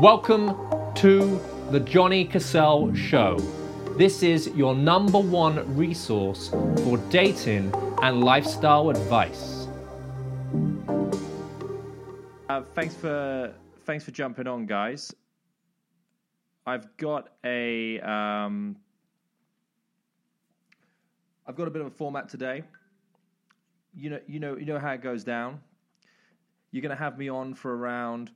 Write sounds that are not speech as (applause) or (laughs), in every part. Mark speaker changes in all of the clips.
Speaker 1: Welcome to the Johnny Cassell Show. This is your number one resource for dating and lifestyle advice.
Speaker 2: Uh, thanks for thanks for jumping on, guys. I've got a um, I've got a bit of a format today. You know, you know, you know how it goes down. You're going to have me on for around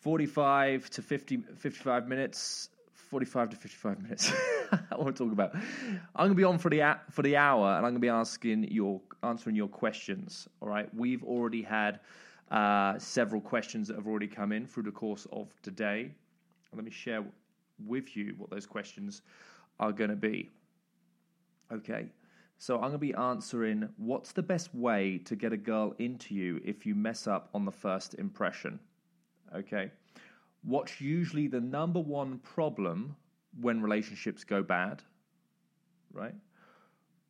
Speaker 2: 45 to 50, 55 minutes. 45 to 55 minutes. (laughs) I want to talk about. I'm going to be on for the for the hour, and I'm going to be asking your answering your questions. All right, we've already had uh, several questions that have already come in through the course of today. Let me share with you what those questions are going to be. Okay, so I'm going to be answering what's the best way to get a girl into you if you mess up on the first impression. Okay, what's usually the number one problem when relationships go bad, right?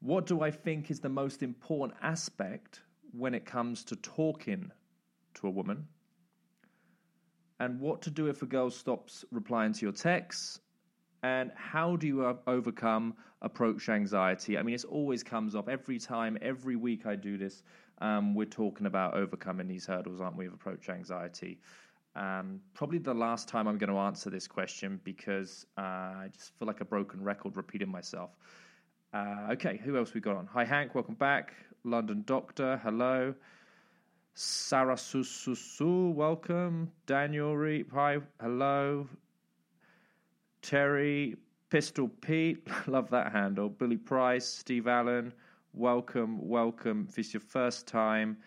Speaker 2: What do I think is the most important aspect when it comes to talking to a woman? And what to do if a girl stops replying to your texts? And how do you overcome approach anxiety? I mean, it always comes up every time, every week I do this. Um, we're talking about overcoming these hurdles, aren't we, of approach anxiety? Um, probably the last time I'm going to answer this question because uh, I just feel like a broken record repeating myself. Uh, okay, who else we got on? Hi, Hank, welcome back. London Doctor, hello. Sarah Sususu, welcome. Daniel Reap, hi, hello. Terry, Pistol Pete, (laughs) love that handle. Billy Price, Steve Allen, welcome, welcome. If it's your first time,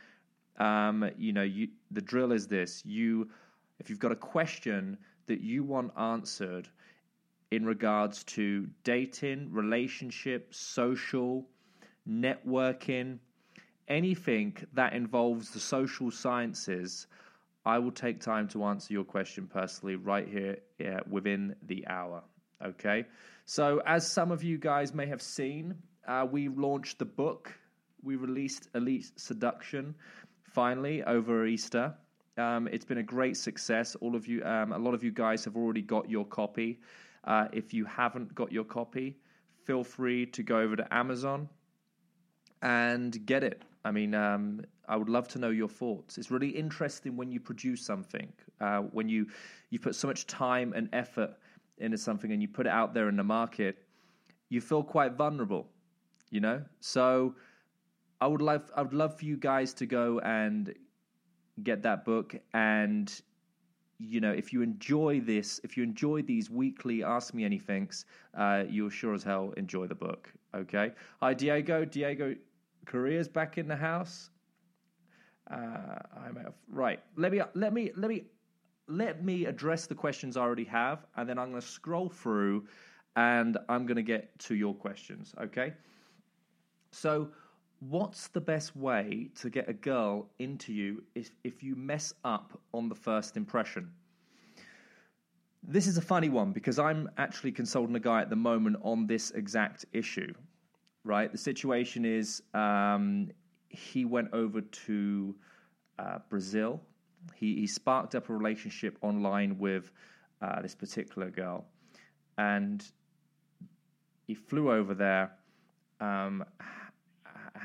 Speaker 2: um, you know, you, the drill is this: you, if you've got a question that you want answered in regards to dating, relationship, social, networking, anything that involves the social sciences I will take time to answer your question personally right here yeah, within the hour. Okay. So, as some of you guys may have seen, uh, we launched the book. We released Elite Seduction finally over Easter. Um, it's been a great success. All of you, um, a lot of you guys have already got your copy. Uh, if you haven't got your copy, feel free to go over to Amazon and get it. I mean, um, I would love to know your thoughts. It's really interesting when you produce something, uh, when you you put so much time and effort into something and you put it out there in the market, you feel quite vulnerable, you know. So, I would love I would love for you guys to go and get that book and you know, if you enjoy this, if you enjoy these weekly Ask Me Anythings, uh, you'll sure as hell enjoy the book. Okay. Hi, Diego. Diego Korea's back in the house. Uh, I'm right. Let me let me let me let me address the questions I already have, and then I'm going to scroll through, and I'm going to get to your questions. Okay. So, what's the best way to get a girl into you if if you mess up on the first impression? This is a funny one because I'm actually consulting a guy at the moment on this exact issue right? The situation is um, he went over to uh, Brazil. He, he sparked up a relationship online with uh, this particular girl, and he flew over there. Um,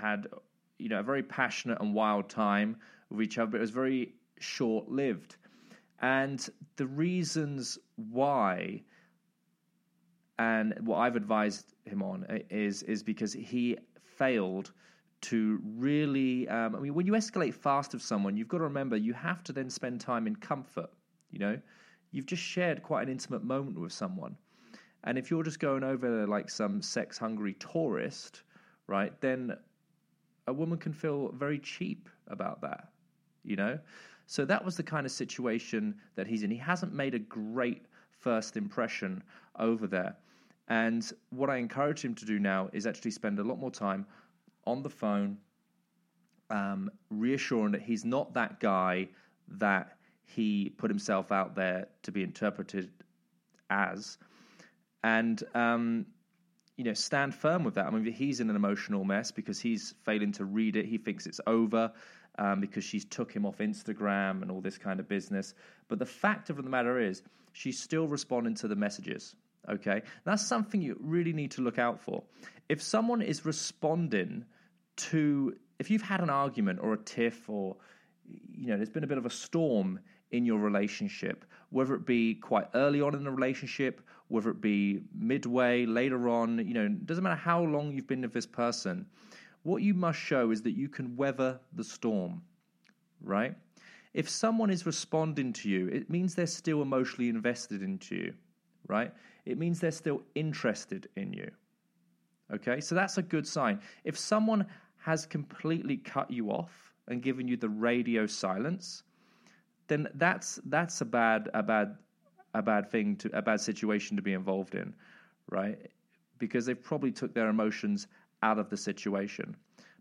Speaker 2: had you know a very passionate and wild time with each other, but it was very short lived. And the reasons why and what I've advised him on is is because he failed to really. Um, I mean, when you escalate fast of someone, you've got to remember you have to then spend time in comfort. You know, you've just shared quite an intimate moment with someone, and if you're just going over like some sex hungry tourist, right, then a woman can feel very cheap about that. You know, so that was the kind of situation that he's in. He hasn't made a great first impression over there. And what I encourage him to do now is actually spend a lot more time on the phone, um, reassuring that he's not that guy that he put himself out there to be interpreted as. And, um, you know, stand firm with that. I mean, he's in an emotional mess because he's failing to read it. He thinks it's over. um, because she's took him off Instagram and all this kind of business. But the fact of the matter is, she's still responding to the messages. Okay, that's something you really need to look out for. If someone is responding to, if you've had an argument or a tiff, or you know, there's been a bit of a storm in your relationship, whether it be quite early on in the relationship, whether it be midway, later on, you know, doesn't matter how long you've been with this person. What you must show is that you can weather the storm, right? If someone is responding to you, it means they're still emotionally invested into you, right? It means they're still interested in you. Okay, so that's a good sign. If someone has completely cut you off and given you the radio silence, then that's that's a bad a bad a bad thing to a bad situation to be involved in, right? Because they've probably took their emotions out of the situation.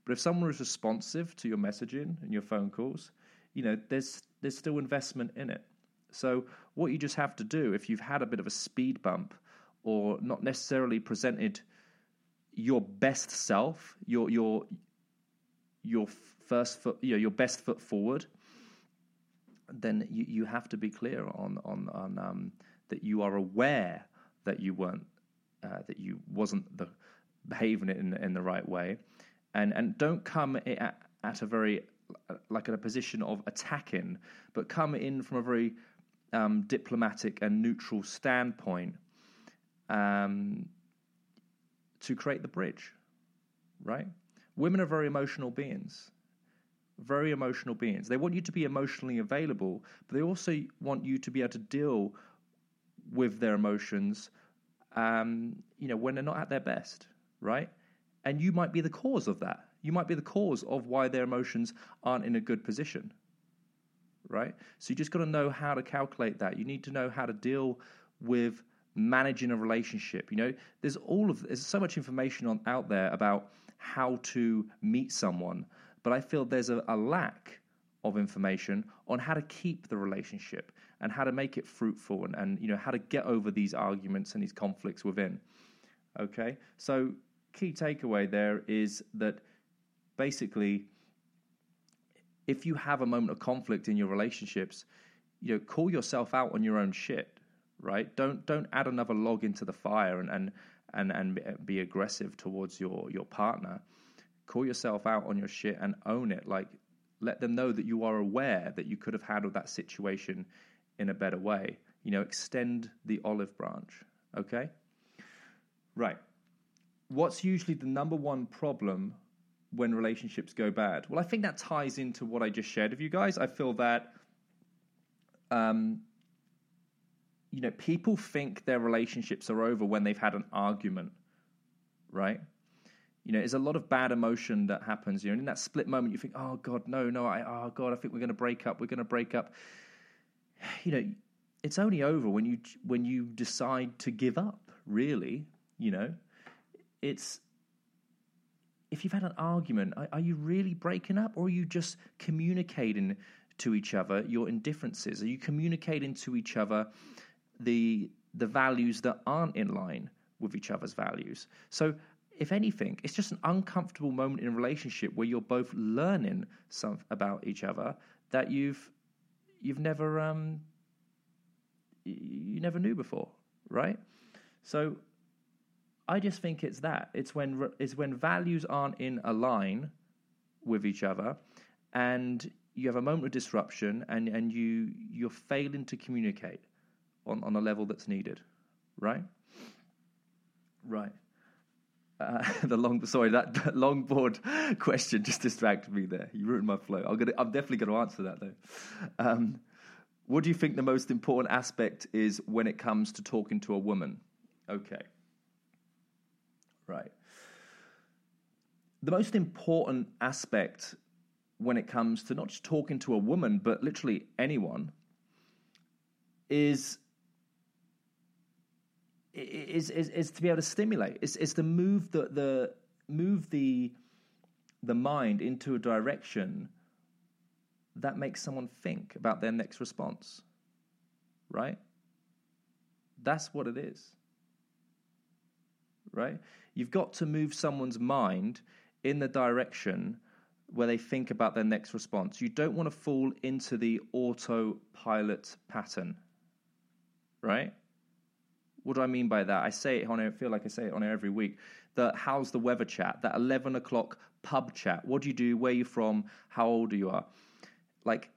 Speaker 2: But if someone is responsive to your messaging and your phone calls, you know, there's there's still investment in it. So what you just have to do if you've had a bit of a speed bump or not necessarily presented your best self, your your your first foot, you know, your best foot forward, then you, you have to be clear on on, on um, that you are aware that you weren't uh, that you wasn't the behaving in in the right way, and and don't come at, at a very like in a position of attacking, but come in from a very um, diplomatic and neutral standpoint um, to create the bridge, right? Women are very emotional beings very emotional beings. They want you to be emotionally available, but they also want you to be able to deal with their emotions, um, you know, when they're not at their best, right? And you might be the cause of that. You might be the cause of why their emotions aren't in a good position, right? So you just got to know how to calculate that. You need to know how to deal with managing a relationship. You know, there's all of there's so much information on out there about how to meet someone but I feel there's a, a lack of information on how to keep the relationship and how to make it fruitful and, and you know how to get over these arguments and these conflicts within. Okay, so key takeaway there is that basically, if you have a moment of conflict in your relationships, you know, call yourself out on your own shit, right? Don't don't add another log into the fire and and and, and be aggressive towards your your partner call yourself out on your shit and own it. Like, let them know that you are aware that you could have handled that situation in a better way. You know, extend the olive branch. Okay? Right. What's usually the number one problem when relationships go bad? Well, I think that ties into what I just shared with you guys. I feel that, um, you know, people think their relationships are over when they've had an argument, right? You know, there's a lot of bad emotion that happens. You know, in that split moment, you think, "Oh God, no, no, I, oh God, I think we're going to break up. We're going to break up." You know, it's only over when you when you decide to give up. Really, you know, it's if you've had an argument, are, are you really breaking up, or are you just communicating to each other your indifferences? Are you communicating to each other the the values that aren't in line with each other's values? So if anything, it's just an uncomfortable moment in a relationship where you're both learning some about each other that you've you've never um you never knew before, right? So I just think it's that. It's when it's when values aren't in a line with each other, and you have a moment of disruption, and and you you're failing to communicate on on a level that's needed, right? Right. Uh, (laughs) the long sorry that, that longboard (laughs) question just distracted me there. You ruined my flow. I'm gonna I'm definitely to answer that though. Um, what do you think the most important aspect is when it comes to talking to a woman? Okay, right. The most important aspect when it comes to not just talking to a woman but literally anyone is is, is, is to be able to stimulate. It's, it's to move the, the move the the mind into a direction that makes someone think about their next response. Right? That's what it is. Right? You've got to move someone's mind in the direction where they think about their next response. You don't want to fall into the autopilot pattern, right? What do I mean by that? I say it on air, feel like I say it on air every week. The how's the weather chat, that 11 o'clock pub chat. What do you do? Where are you from? How old are you are? Like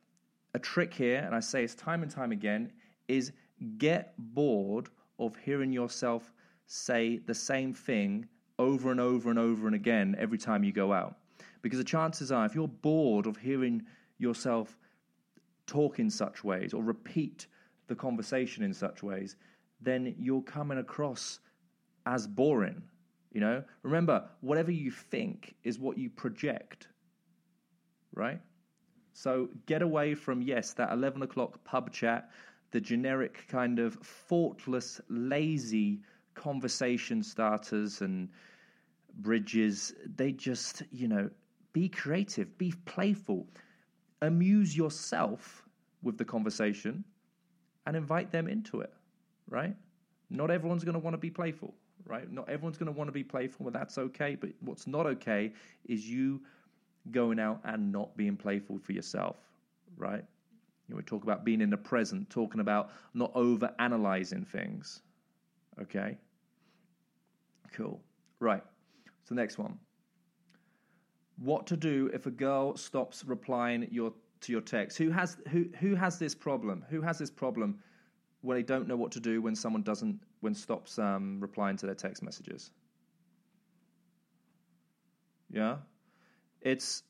Speaker 2: a trick here, and I say it's time and time again, is get bored of hearing yourself say the same thing over and over and over and again every time you go out. Because the chances are, if you're bored of hearing yourself talk in such ways or repeat the conversation in such ways, then you're coming across as boring. You know, remember, whatever you think is what you project, right? So get away from, yes, that 11 o'clock pub chat, the generic kind of thoughtless, lazy conversation starters and bridges. They just, you know, be creative, be playful, amuse yourself with the conversation and invite them into it, right? Not everyone's going to want to be playful, right? Not everyone's going to want to be playful, but that's okay. But what's not okay is you going out and not being playful for yourself, right? You know, we talk about being in the present, talking about not over analyzing things. Okay? Cool. Right. So, next one. What to do if a girl stops replying your, to your text? Who has, who, who has this problem? Who has this problem where they don't know what to do when someone doesn't, when stops um, replying to their text messages? Yeah? It's,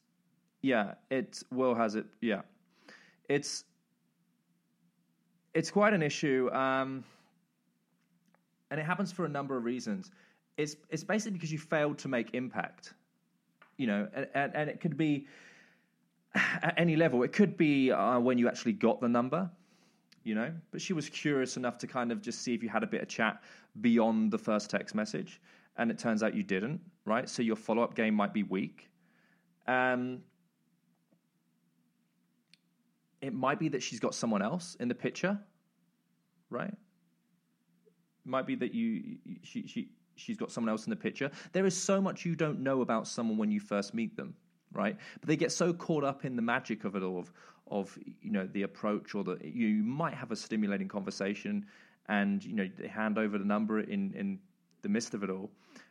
Speaker 2: yeah, it, Will has it, yeah. It's, it's quite an issue. Um, and it happens for a number of reasons. It's, it's basically because you failed to make impact you know, and, and, and it could be (sighs) at any level. It could be uh, when you actually got the number, you know, but she was curious enough to kind of just see if you had a bit of chat beyond the first text message. And it turns out you didn't, right? So your follow up game might be weak. Um, it might be that she's got someone else in the picture, right? It might be that you she she she's got someone else in the picture. There is so much you don't know about someone when you first meet them, right? But they get so caught up in the magic of it all, of, of you know the approach or the you might have a stimulating conversation, and you know they hand over the number in in the midst of it all,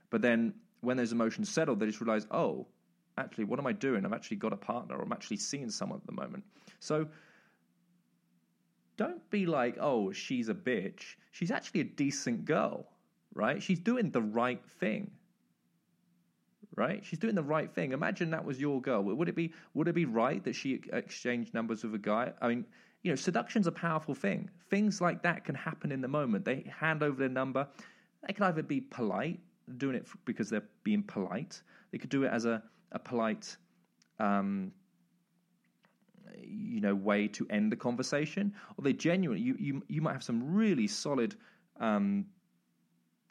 Speaker 2: but then when those emotions settle, they just realize, oh, actually, what am I doing? I've actually got a partner, or I'm actually seeing someone at the moment. So don't be like, oh, she's a bitch. She's actually a decent girl right? She's doing the right thing. Right? She's doing the right thing. Imagine that was your girl. Would it be would it be right that she exchanged numbers with a guy? I mean, you know, seduction's a powerful thing. Things like that can happen in the moment. They hand over their number. They can either be polite, doing it because they're being polite. They could do it as a, a polite um, you know way to end the conversation or they genuinely you you, you might have some really solid um,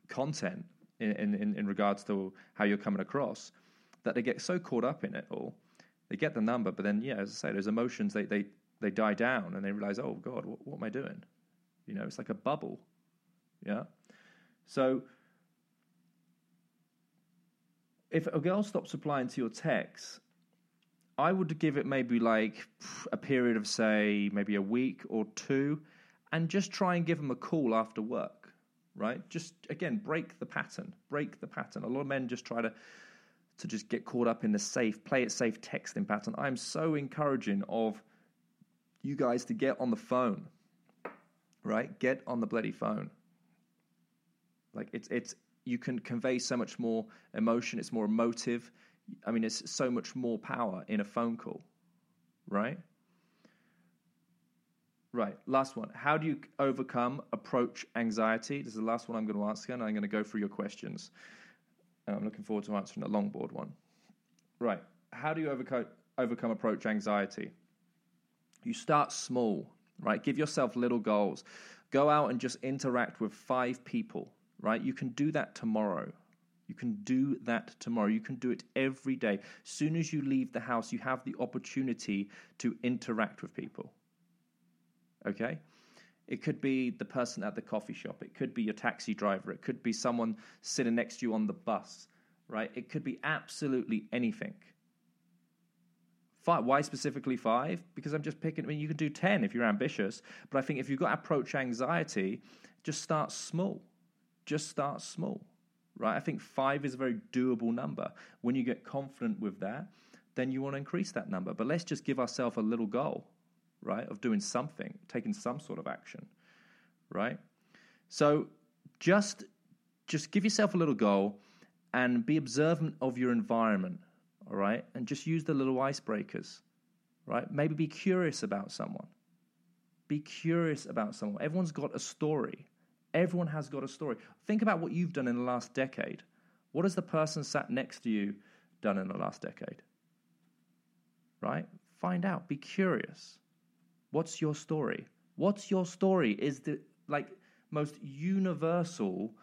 Speaker 2: content in, in, in regards to how you're coming across that they get so caught up in it all. They get the number, but then, yeah, as I say, those emotions, they, they, they die down and they realize, oh, God, what, what am I doing? You know, it's like a bubble. Yeah. So if a girl stops replying to your text, I would give it maybe like a period of, say, maybe a week or two, and just try and give them a call after work right? Just again, break the pattern. Break the pattern. A lot of men just try to to just get caught up in the safe, play it safe texting pattern. I'm so encouraging of you guys to get on the phone, right? Get on the bloody phone. Like it's it's you can convey so much more emotion. It's more emotive. I mean, it's so much more power in a phone call, right? Right, last one. How do you overcome approach anxiety? This is the last one I'm going to ask, and I'm going to go through your questions. I'm looking forward to answering the longboard one. Right, how do you overcome, overcome approach anxiety? You start small, right? Give yourself little goals. Go out and just interact with five people, right? You can do that tomorrow. You can do that tomorrow. You can do it every day. Soon as you leave the house, you have the opportunity to interact with people okay? It could be the person at the coffee shop. It could be your taxi driver. It could be someone sitting next to you on the bus, right? It could be absolutely anything, Five. Why specifically five? Because I'm just picking. I mean, you can do ten if you're ambitious, but I think if you've got approach anxiety, just start small. Just start small, right? I think five is a very doable number. When you get confident with that, then you want to increase that number. But let's just give ourselves a little goal, right, of doing something, taking some sort of action, right? So just just give yourself a little goal and be observant of your environment, all right? And just use the little icebreakers, right? Maybe be curious about someone. Be curious about someone. Everyone's got a story. Everyone has got a story. Think about what you've done in the last decade. What has the person sat next to you done in the last decade? Right? Find out. Be curious. What's your story? What's your story is the like most universal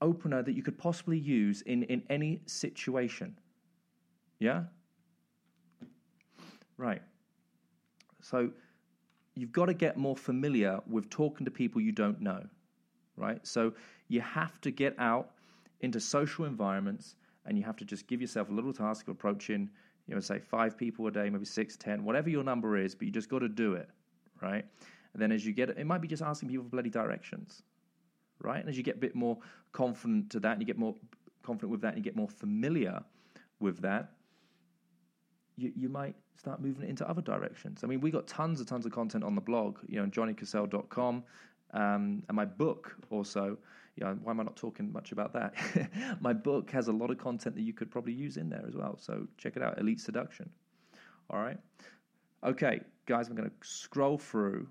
Speaker 2: opener that you could possibly use in, in any situation. Yeah? Right. So you've got to get more familiar with talking to people you don't know. Right? So you have to get out into social environments and you have to just give yourself a little task of approaching, you know, say five people a day, maybe six, ten, whatever your number is, but you just got to do it. Right? And then as you get it, it might be just asking people for bloody directions right? And as you get a bit more confident to that, and you get more confident with that, and you get more familiar with that, you, you might start moving it into other directions. I mean, we got tons and tons of content on the blog, you know, johnnycassell.com, um, and my book also. Know, why am I not talking much about that? (laughs) my book has a lot of content that you could probably use in there as well. So check it out, Elite Seduction. All right. Okay, guys, I'm going to scroll through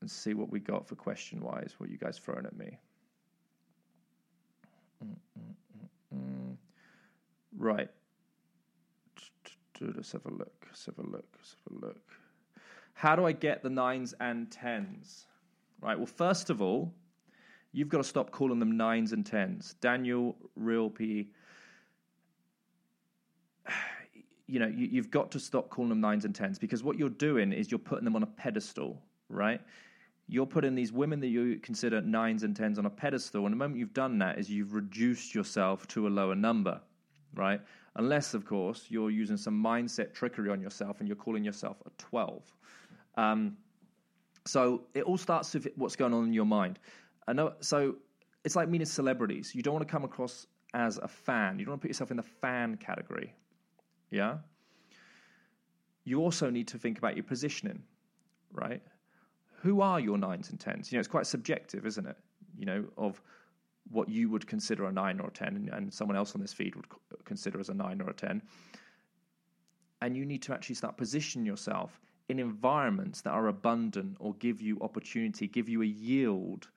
Speaker 2: and see what we got for question wise. What you guys throwing at me? Mm-mm-mm-mm. Right. Let's have a look. Let's have a look. Let's have a look. How do I get the nines and tens? Right. Well, first of all, you've got to stop calling them nines and tens. Daniel Real P. (sighs) You know, you, you've got to stop calling them nines and tens because what you're doing is you're putting them on a pedestal, right? you're putting these women that you consider nines and tens on a pedestal. And the moment you've done that is you've reduced yourself to a lower number, right? Unless, of course, you're using some mindset trickery on yourself and you're calling yourself a 12. Um, so it all starts with what's going on in your mind. I know, so it's like meeting celebrities. You don't want to come across as a fan. You don't want to put yourself in the fan category. Yeah? You also need to think about your positioning, right? who are your nines and tens? You know, it's quite subjective, isn't it? You know, of what you would consider a nine or a ten, and, and someone else on this feed would consider as a nine or a ten. And you need to actually start positioning yourself in environments that are abundant or give you opportunity, give you a yield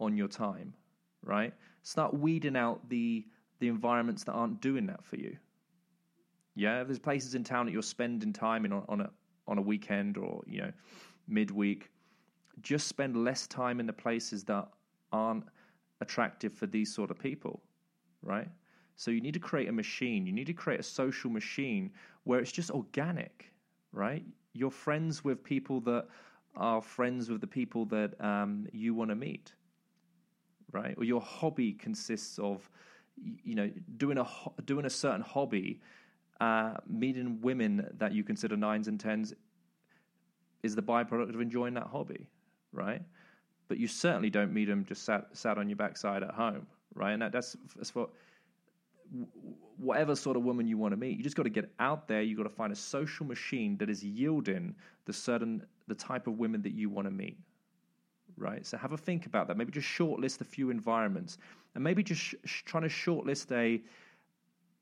Speaker 2: on your time, right? Start weeding out the the environments that aren't doing that for you. Yeah, there's places in town that you're spending time in on, on a on a weekend or you know midweek just spend less time in the places that aren't attractive for these sort of people, right? So you need to create a machine. You need to create a social machine where it's just organic, right? You're friends with people that are friends with the people that um, you want to meet, right? Or your hobby consists of, you know, doing a doing a certain hobby, uh, meeting women that you consider nines and tens is the byproduct of enjoying that hobby, right? But you certainly don't meet them just sat sat on your backside at home, right? And that, that's, that's for whatever sort of woman you want to meet. You just got to get out there. You got to find a social machine that is yielding the certain the type of women that you want to meet, right? So have a think about that. Maybe just shortlist a few environments, and maybe just sh- trying to shortlist a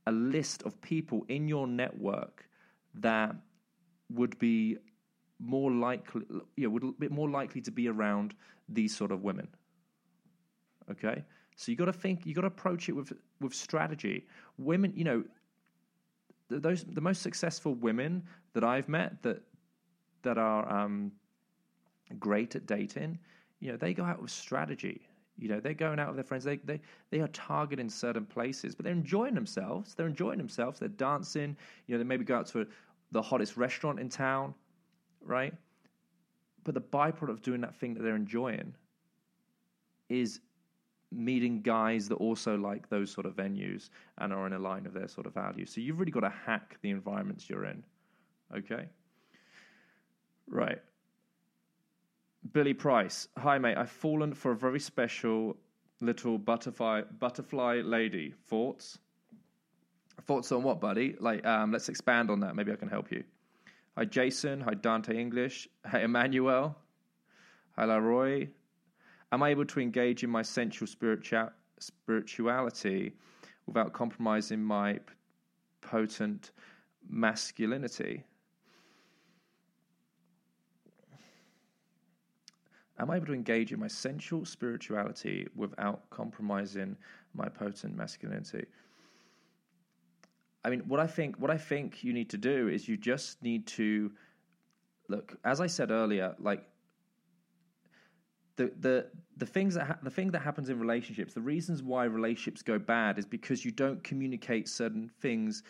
Speaker 2: a list of people in your network that would be more likely, you know, would be more likely to be around these sort of women. Okay, so you got to think, you got to approach it with with strategy. Women, you know, those the most successful women that I've met that that are um, great at dating, you know, they go out with strategy. You know, they're going out with their friends. They they they are targeting certain places, but they're enjoying themselves. They're enjoying themselves. They're dancing. You know, they maybe go out to a, the hottest restaurant in town right? But the byproduct of doing that thing that they're enjoying is meeting guys that also like those sort of venues and are in a line of their sort of values. So you've really got to hack the environments you're in. Okay? Right. Billy Price. Hi, mate. I've fallen for a very special little butterfly butterfly lady. Thoughts? Thoughts on what, buddy? Like, um, let's expand on that. Maybe I can help you. Hi, Jason. Hi, Dante English. Hi, Emmanuel. Hi, Laroy. Am I able to engage in my sensual spiritua- spirituality without compromising my p- potent masculinity? Am I able to engage in my sensual spirituality without compromising my potent masculinity? I mean, what I think, what I think you need to do is you just need to look. As I said earlier, like the the the things that ha- the thing that happens in relationships, the reasons why relationships go bad is because you don't communicate certain things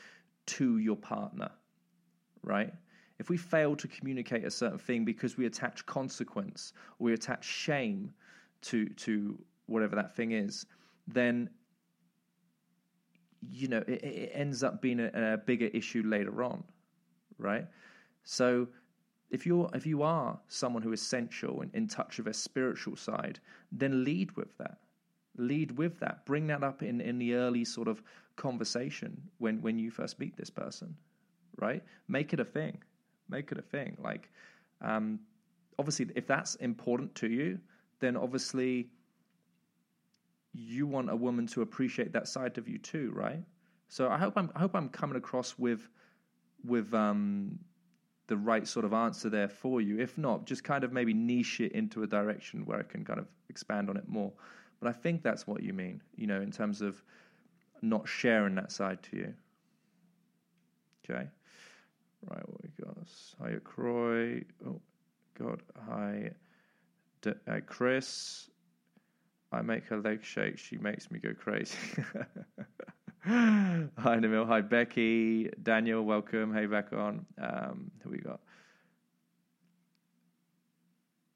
Speaker 2: to your partner, right? If we fail to communicate a certain thing because we attach consequence or we attach shame to to whatever that thing is, then you know it, it ends up being a, a bigger issue later on, right? So if you're if you are someone who is sensual and in touch with a spiritual side, then lead with that. Lead with that. Bring that up in, in the early sort of conversation when, when you first meet this person, right? Make it a thing. Make it a thing. Like, um, obviously, if that's important to you, then obviously you want a woman to appreciate that side of you too, right? So I hope I'm I hope I'm coming across with with um, the right sort of answer there for you. If not, just kind of maybe niche it into a direction where I can kind of expand on it more. But I think that's what you mean, you know, in terms of not sharing that side to you. Okay. Right, what we got? Hi, Croy. Oh, God. Hi, D- uh, Chris. I make her leg shake. She makes me go crazy. (laughs) Hi, Namil. Hi, Becky. Daniel, welcome. Hey, back on. Um, who we got?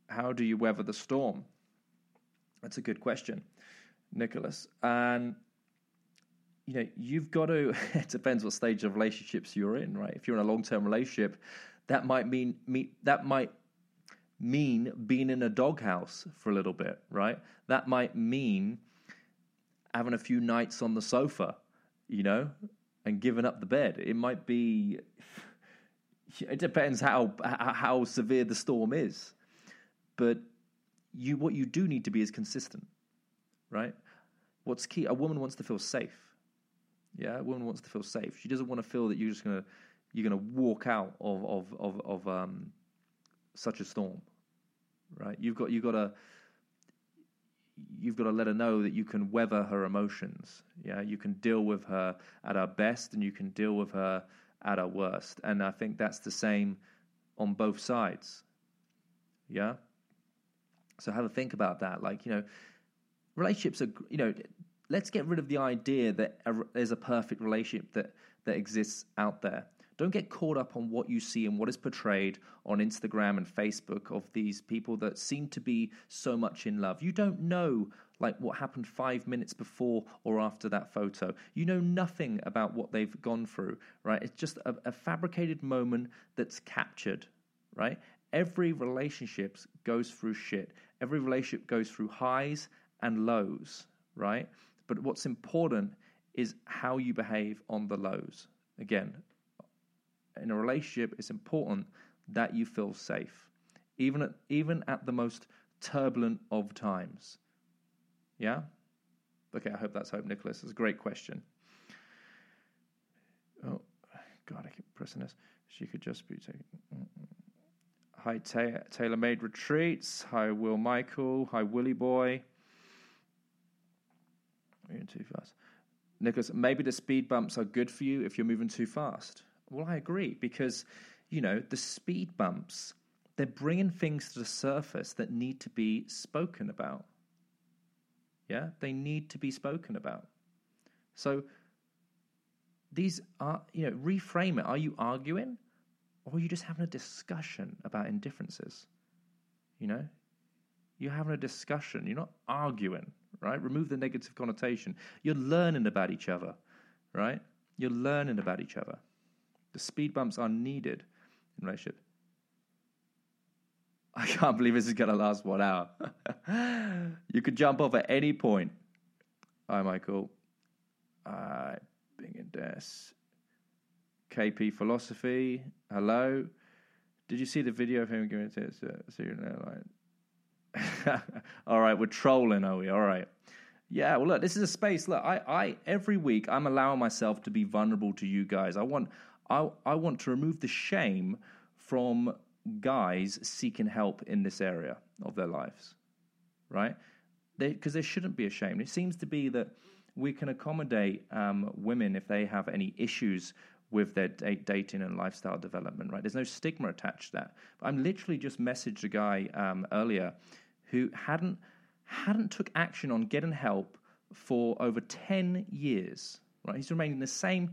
Speaker 2: How do you weather the storm? That's a good question, Nicholas. And you know, you've got to. (laughs) It depends what stage of relationships you're in, right? If you're in a long-term relationship, that might mean meet that might mean being in a doghouse for a little bit, right? That might mean having a few nights on the sofa, you know, and giving up the bed. It might be. (laughs) It depends how how severe the storm is, but you what you do need to be is consistent, right? What's key? A woman wants to feel safe. Yeah, a woman wants to feel safe. She doesn't want to feel that you're just gonna you're gonna walk out of of of, of um, such a storm, right? You've got you've got to you've got to let her know that you can weather her emotions. Yeah, you can deal with her at her best, and you can deal with her at her worst. And I think that's the same on both sides. Yeah. So have a think about that. Like you know, relationships are you know. Let's get rid of the idea that there's a perfect relationship that that exists out there. Don't get caught up on what you see and what is portrayed on Instagram and Facebook of these people that seem to be so much in love. You don't know like what happened 5 minutes before or after that photo. You know nothing about what they've gone through, right? It's just a, a fabricated moment that's captured, right? Every relationship goes through shit. Every relationship goes through highs and lows, right? But what's important is how you behave on the lows. Again, in a relationship, it's important that you feel safe, even at, even at the most turbulent of times. Yeah? Okay, I hope that's hope, Nicholas. It's a great question. Oh, God, I keep pressing this. She could just be taken. Hi, Ta- Taylor Made Retreats. Hi, Will Michael. Hi, Willie Boy. Moving too fast. Nicholas, maybe the speed bumps are good for you if you're moving too fast. Well, I agree because, you know, the speed bumps, they're bringing things to the surface that need to be spoken about. Yeah, they need to be spoken about. So these are, you know, reframe it. Are you arguing or are you just having a discussion about indifferences? You know, you're having a discussion, you're not arguing, right? Remove the negative connotation. You're learning about each other, right? You're learning about each other. The speed bumps are needed in relationship. (laughs) I can't believe this is going to last one hour. (laughs) you could jump off at any point. Hi, Michael. Hi, Bing and Des. KP Philosophy. Hello. Did you see the video of him giving it to Syrian airline? (laughs) All right, we're trolling, are we? All right. Yeah, well, look, this is a space. Look, I, I every week I'm allowing myself to be vulnerable to you guys. I want, I, I want to remove the shame from guys seeking help in this area of their lives, right? Because there shouldn't be a shame. It seems to be that we can accommodate um, women if they have any issues with their dating and lifestyle development, right? There's no stigma attached to that. But I'm literally just messaged a guy um, earlier who hadn't hadn't took action on getting help for over 10 years, right? He's remained in the same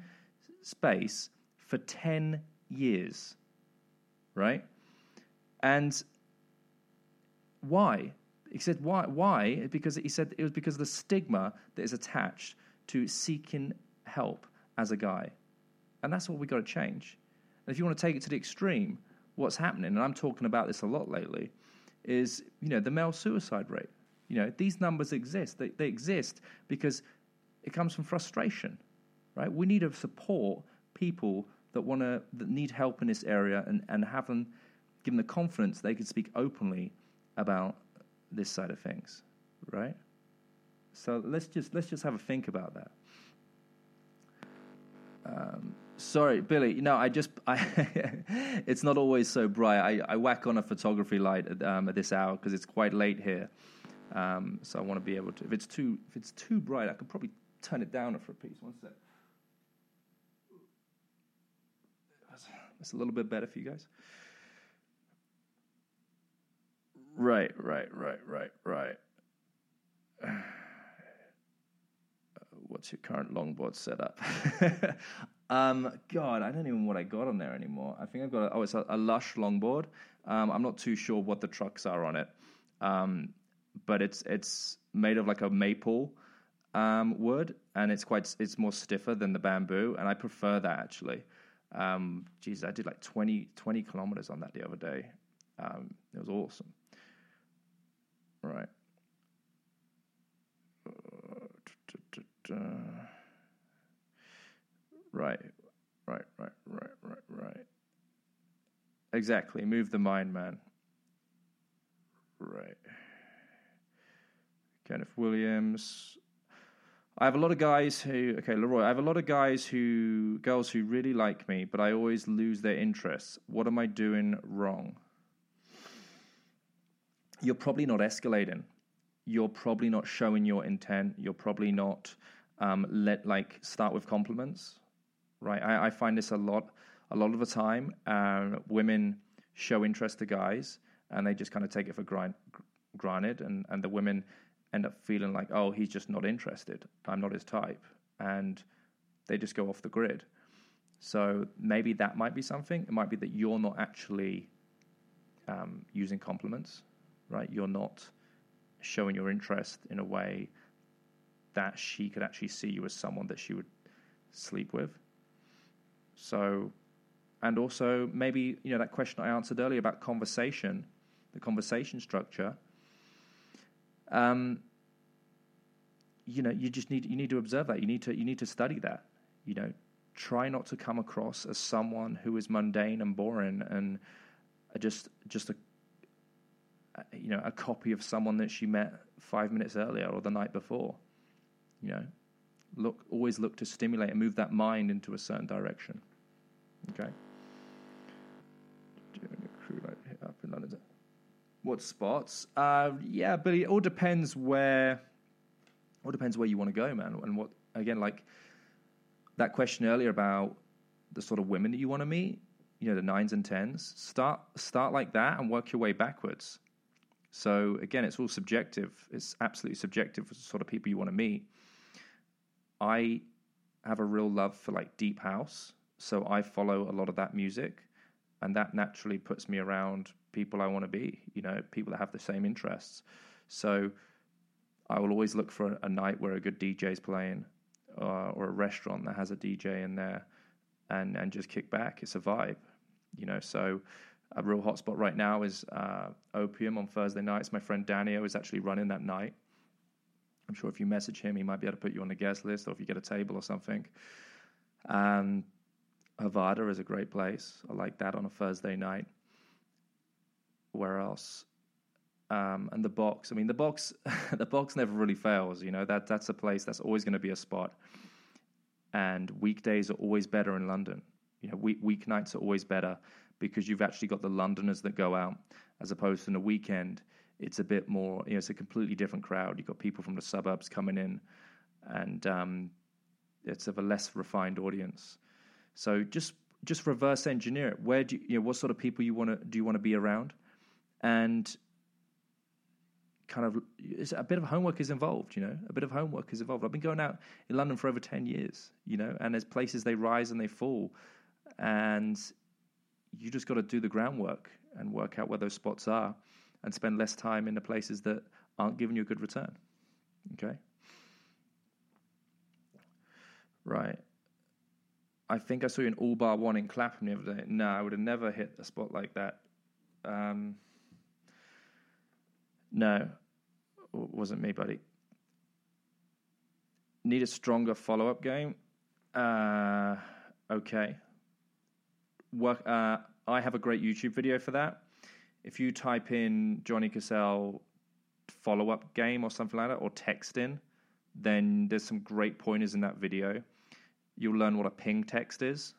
Speaker 2: space for 10 years, right? And why? He said, why? Why? Because he said it was because of the stigma that is attached to seeking help as a guy. And that's what we've got to change. And if you want to take it to the extreme, what's happening, and I'm talking about this a lot lately, is you know the male suicide rate. You know these numbers exist. They, they exist because it comes from frustration, right? We need to support people that want to that need help in this area and and have them give them the confidence they can speak openly about this side of things, right? So let's just let's just have a think about that. Um, sorry, Billy. No, I just (laughs) I, it's not always so bright. I, I whack on a photography light at, um, at this hour because it's quite late here. Um, so I want to be able to. If it's too if it's too bright, I could probably turn it down for a piece. One sec. That's a little bit better for you guys. Right, right, right, right, right. (sighs) what's your current longboard setup? (laughs) um, God, I don't even know what I got on there anymore. I think I've got a, oh, it's a, a Lush longboard. Um, I'm not too sure what the trucks are on it, um, but it's it's made of like a maple um, wood, and it's quite it's more stiffer than the bamboo, and I prefer that actually. Um, geez, I did like 20, 20 kilometers on that the other day. Um, it was awesome. Right. Uh, right, right, right, right, right, right. Exactly. Move the mind, man. Right. Kenneth Williams. I have a lot of guys who, okay, Leroy, I have a lot of guys who, girls who really like me, but I always lose their interest. What am I doing wrong? You're probably not escalating. You're probably not showing your intent. You're probably not um, let like start with compliments, right? I, I, find this a lot, a lot of the time. Um, women show interest to guys, and they just kind of take it for grind, granted, and and the women end up feeling like, oh, he's just not interested. I'm not his type, and they just go off the grid. So maybe that might be something. It might be that you're not actually um, using compliments, right? You're not showing your interest in a way that she could actually see you as someone that she would sleep with. So, and also maybe, you know, that question I answered earlier about conversation, the conversation structure. Um, you know, you just need you need to observe that. You need to you need to study that. You know, try not to come across as someone who is mundane and boring and just just a you know a copy of someone that she met five minutes earlier or the night before. You know, look always look to stimulate and move that mind into a certain direction. Okay. Crew like up in London. What spots? Uh, yeah, but it all depends where. All depends where you want to go, man, and what again, like that question earlier about the sort of women that you want to meet. You know, the nines and tens. Start start like that and work your way backwards. So again, it's all subjective. It's absolutely subjective for the sort of people you want to meet. I have a real love for like deep house, so I follow a lot of that music, and that naturally puts me around people I want to be. You know, people that have the same interests. So I will always look for a, night where a good DJ is playing, uh, or a restaurant that has a DJ in there, and and just kick back. It's a vibe, you know. So a real hotspot right now is uh, Opium on Thursday nights. My friend Daniel is actually running that night. I'm sure if you message him, he might be able to put you on the guest list, or if you get a table or something. And Havada is a great place. I like that on a Thursday night. Where else? Um, and the box. I mean, the box. (laughs) the box never really fails. You know that that's a place that's always going to be a spot. And weekdays are always better in London. You know, week weeknights are always better because you've actually got the Londoners that go out, as opposed to a weekend. It's a bit more. You know, it's a completely different crowd. You've got people from the suburbs coming in, and um, it's of a less refined audience. So just just reverse engineer it. Where do you, you know what sort of people you want to do you want to be around, and kind of a bit of homework is involved. You know, a bit of homework is involved. I've been going out in London for over ten years. You know, and there's places they rise and they fall, and you just got to do the groundwork and work out where those spots are, and spend less time in the places that aren't giving you a good return. Okay. Right. I think I saw you in All Bar One in Clapham the other day. No, I would have never hit a spot like that. Um, no, wasn't me, buddy. Need a stronger follow up game. Uh, okay. Work. Uh, I have a great YouTube video for that. If you type in Johnny Cassell follow up game or something like that, or text in, then there's some great pointers in that video You'll learn what a ping text is,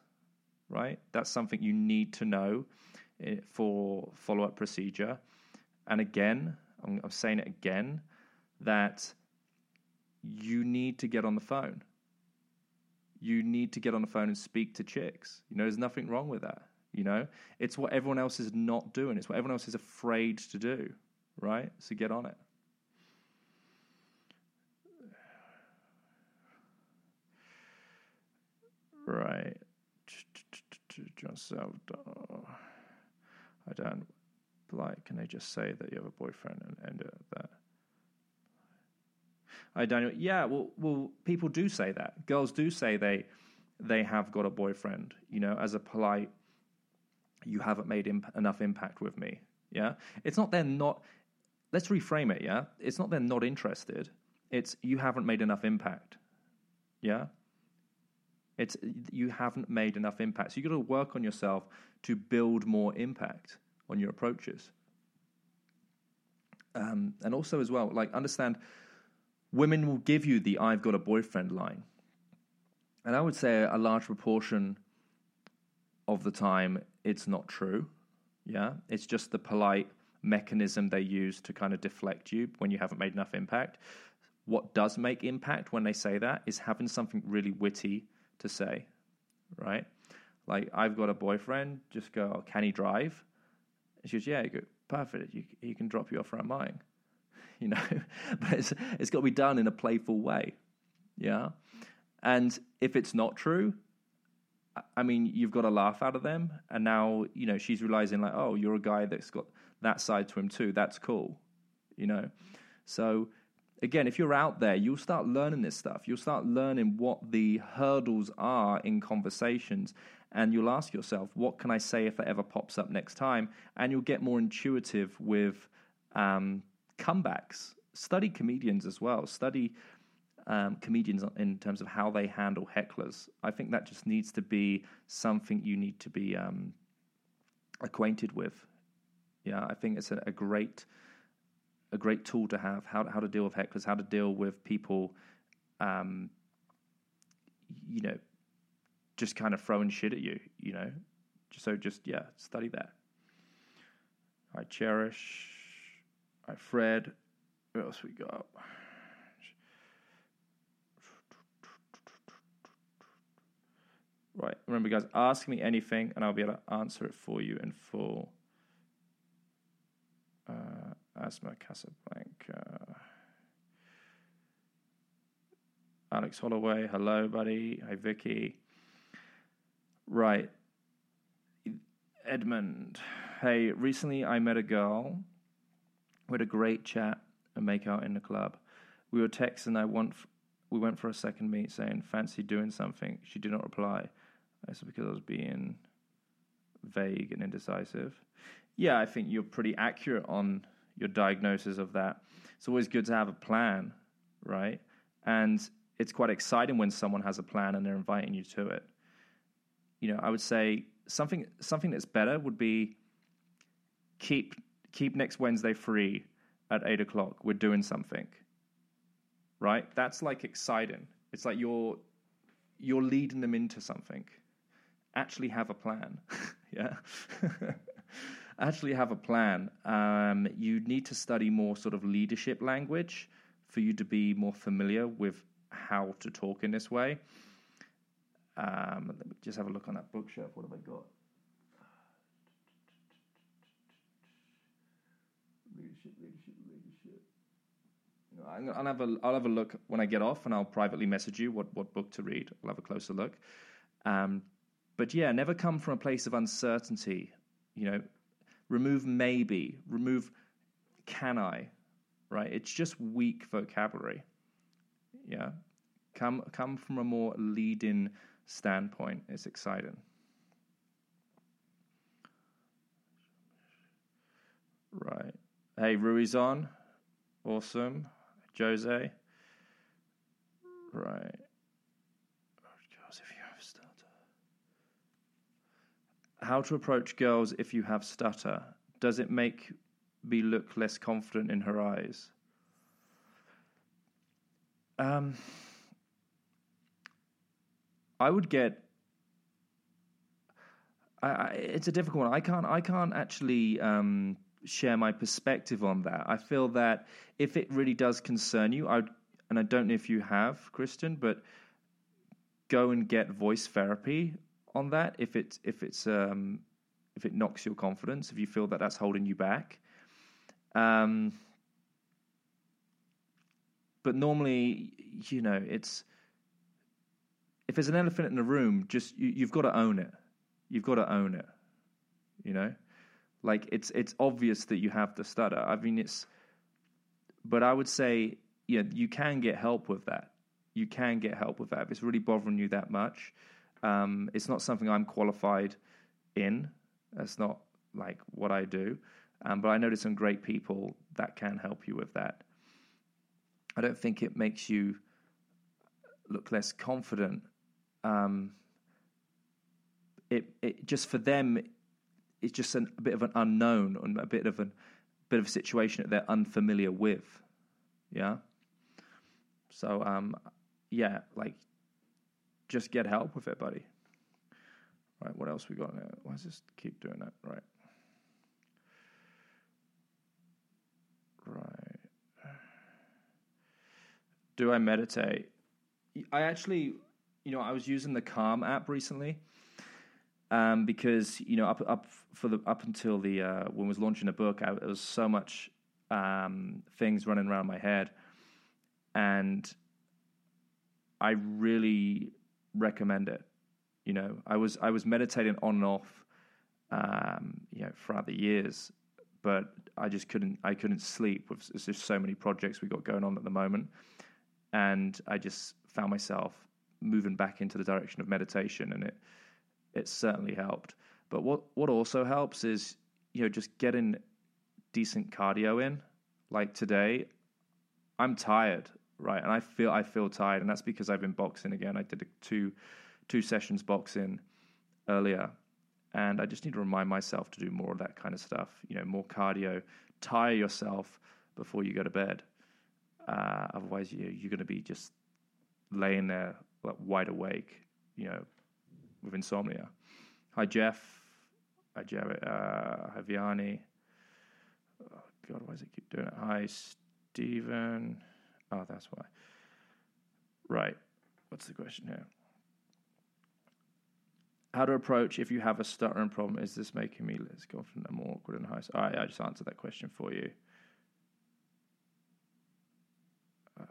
Speaker 2: right? That's something you need to know eh, for follow up procedure. And again, I'm, I'm saying it again, that you need to get on the phone. You need to get on the phone and speak to chicks. You know, there's nothing wrong with that. You know, it's what everyone else is not doing. It's what everyone else is afraid to do, right? So get on it. Right. Salvador. I don't like. Can they just say that you have a boyfriend and end it that? I don't. Yeah. Well, well, people do say that. Girls do say they they have got a boyfriend. You know, as a polite, you haven't made imp- enough impact with me. Yeah. It's not they're not. Let's reframe it. Yeah. It's not they're not interested. It's you haven't made enough impact. Yeah. It's you haven't made enough impact. So you've got to work on yourself to build more impact on your approaches. Um, and also as well, like understand women will give you the I've got a boyfriend line. And I would say a large proportion of the time it's not true. Yeah. It's just the polite mechanism they use to kind of deflect you when you haven't made enough impact. What does make impact when they say that is having something really witty to say, right? Like, I've got a boyfriend, just go, oh, can he drive? And she goes, yeah, go, perfect, you, he can drop you off around mine, (laughs) you know? (laughs) but it's, it's got to be done in a playful way, yeah? And if it's not true, I mean, you've got to laugh out of them. And now, you know, she's realizing, like, oh, you're a guy that's got that side to him too. That's cool, you know? So again, if you're out there, you'll start learning this stuff. You'll start learning what the hurdles are in conversations. And you'll ask yourself, what can I say if it ever pops up next time? And you'll get more intuitive with um, comebacks. Study comedians as well. Study um, comedians in terms of how they handle hecklers. I think that just needs to be something you need to be um, acquainted with. Yeah, I think it's a, a great a great tool to have how how to deal with hecklers, how to deal with people, um, you know, just kind of throwing shit at you, you know. So just yeah, study that. I cherish. I Fred. What else we got? Right. Remember, guys, ask me anything and I'll be able to answer it for you in full. Uh, Asma Casablanca. Alex Holloway, hello, buddy. Hi, Vicky. Right. Edmund. Hey, recently I met a girl. We had a great chat and make out in the club. We were texting. I want. We went for a second meet, saying fancy doing something. She did not reply. That's because I was being vague and indecisive. Yeah, I think you're pretty accurate on your diagnosis of that. It's always good to have a plan, right? And it's quite exciting when someone has a plan and they're inviting you to it. You know, I would say something something that's better would be keep keep next Wednesday free at eight o'clock. We're doing something. Right? That's like exciting. It's like you're you're leading them into something. Actually have a plan. (laughs) yeah. (laughs) Actually have a plan. Um, you need to study more sort of leadership language for you to be more familiar with how to talk in this way. Um, let me just have a look on that bookshelf. What have I got? Leadership, leadership, leadership. I'll have a I'll have a look when I get off, and I'll privately message you what, what book to read. I'll have a closer look. Um, but yeah, never come from a place of uncertainty. You know, remove maybe, remove can I, right? It's just weak vocabulary. Yeah, come come from a more leading standpoint. It's exciting. Right. Hey, Rui's on. Awesome. Jose. Right. Girls, if you have stutter. How to approach girls if you have stutter? Does it make me look less confident in her eyes? Um, I would get. I, I, it's a difficult one. I can't. I can't actually um, share my perspective on that. I feel that if it really does concern you, I and I don't know if you have, Christian, but go and get voice therapy on that. If it's if it's um, if it knocks your confidence, if you feel that that's holding you back. Um, but normally, you know, it's if there's an elephant in the room, just you, you've got to own it. You've got to own it. You know, like it's it's obvious that you have the stutter. I mean, it's. But I would say, yeah, you can get help with that. You can get help with that if it's really bothering you that much. Um, it's not something I'm qualified in. That's not like what I do. Um, but I know there's some great people that can help you with that. I don't think it makes you look less confident. Um, it it just for them, it's just an, a bit of an unknown and a bit of a bit of a situation that they're unfamiliar with. Yeah. So um, yeah, like just get help with it, buddy. Right, what else we got? There? Why does this keep doing that? Right. Right. Do I meditate? I actually, you know, I was using the Calm app recently um, because you know up up for the up until the uh, when I was launching the book, I, there was so much um, things running around my head, and I really recommend it. You know, I was I was meditating on and off, um, you know, throughout the years, but I just couldn't I couldn't sleep. There's just so many projects we got going on at the moment, and I just found myself moving back into the direction of meditation, and it it certainly helped. But what what also helps is you know just getting decent cardio in. Like today, I'm tired, right, and I feel I feel tired, and that's because I've been boxing again. I did two two sessions boxing earlier, and I just need to remind myself to do more of that kind of stuff. You know, more cardio. Tire yourself before you go to bed. Uh, otherwise, you, you're going to be just laying there like wide awake, you know, with insomnia. Hi, Jeff. Hi, Jared. Uh, hi, Vianney. Oh, God, why does it keep doing it? Hi, Stephen. Oh, that's why. Right. What's the question here? How to approach if you have a stuttering problem? Is this making me less confident and more awkward and high? All right, I just answered that question for you. Uh,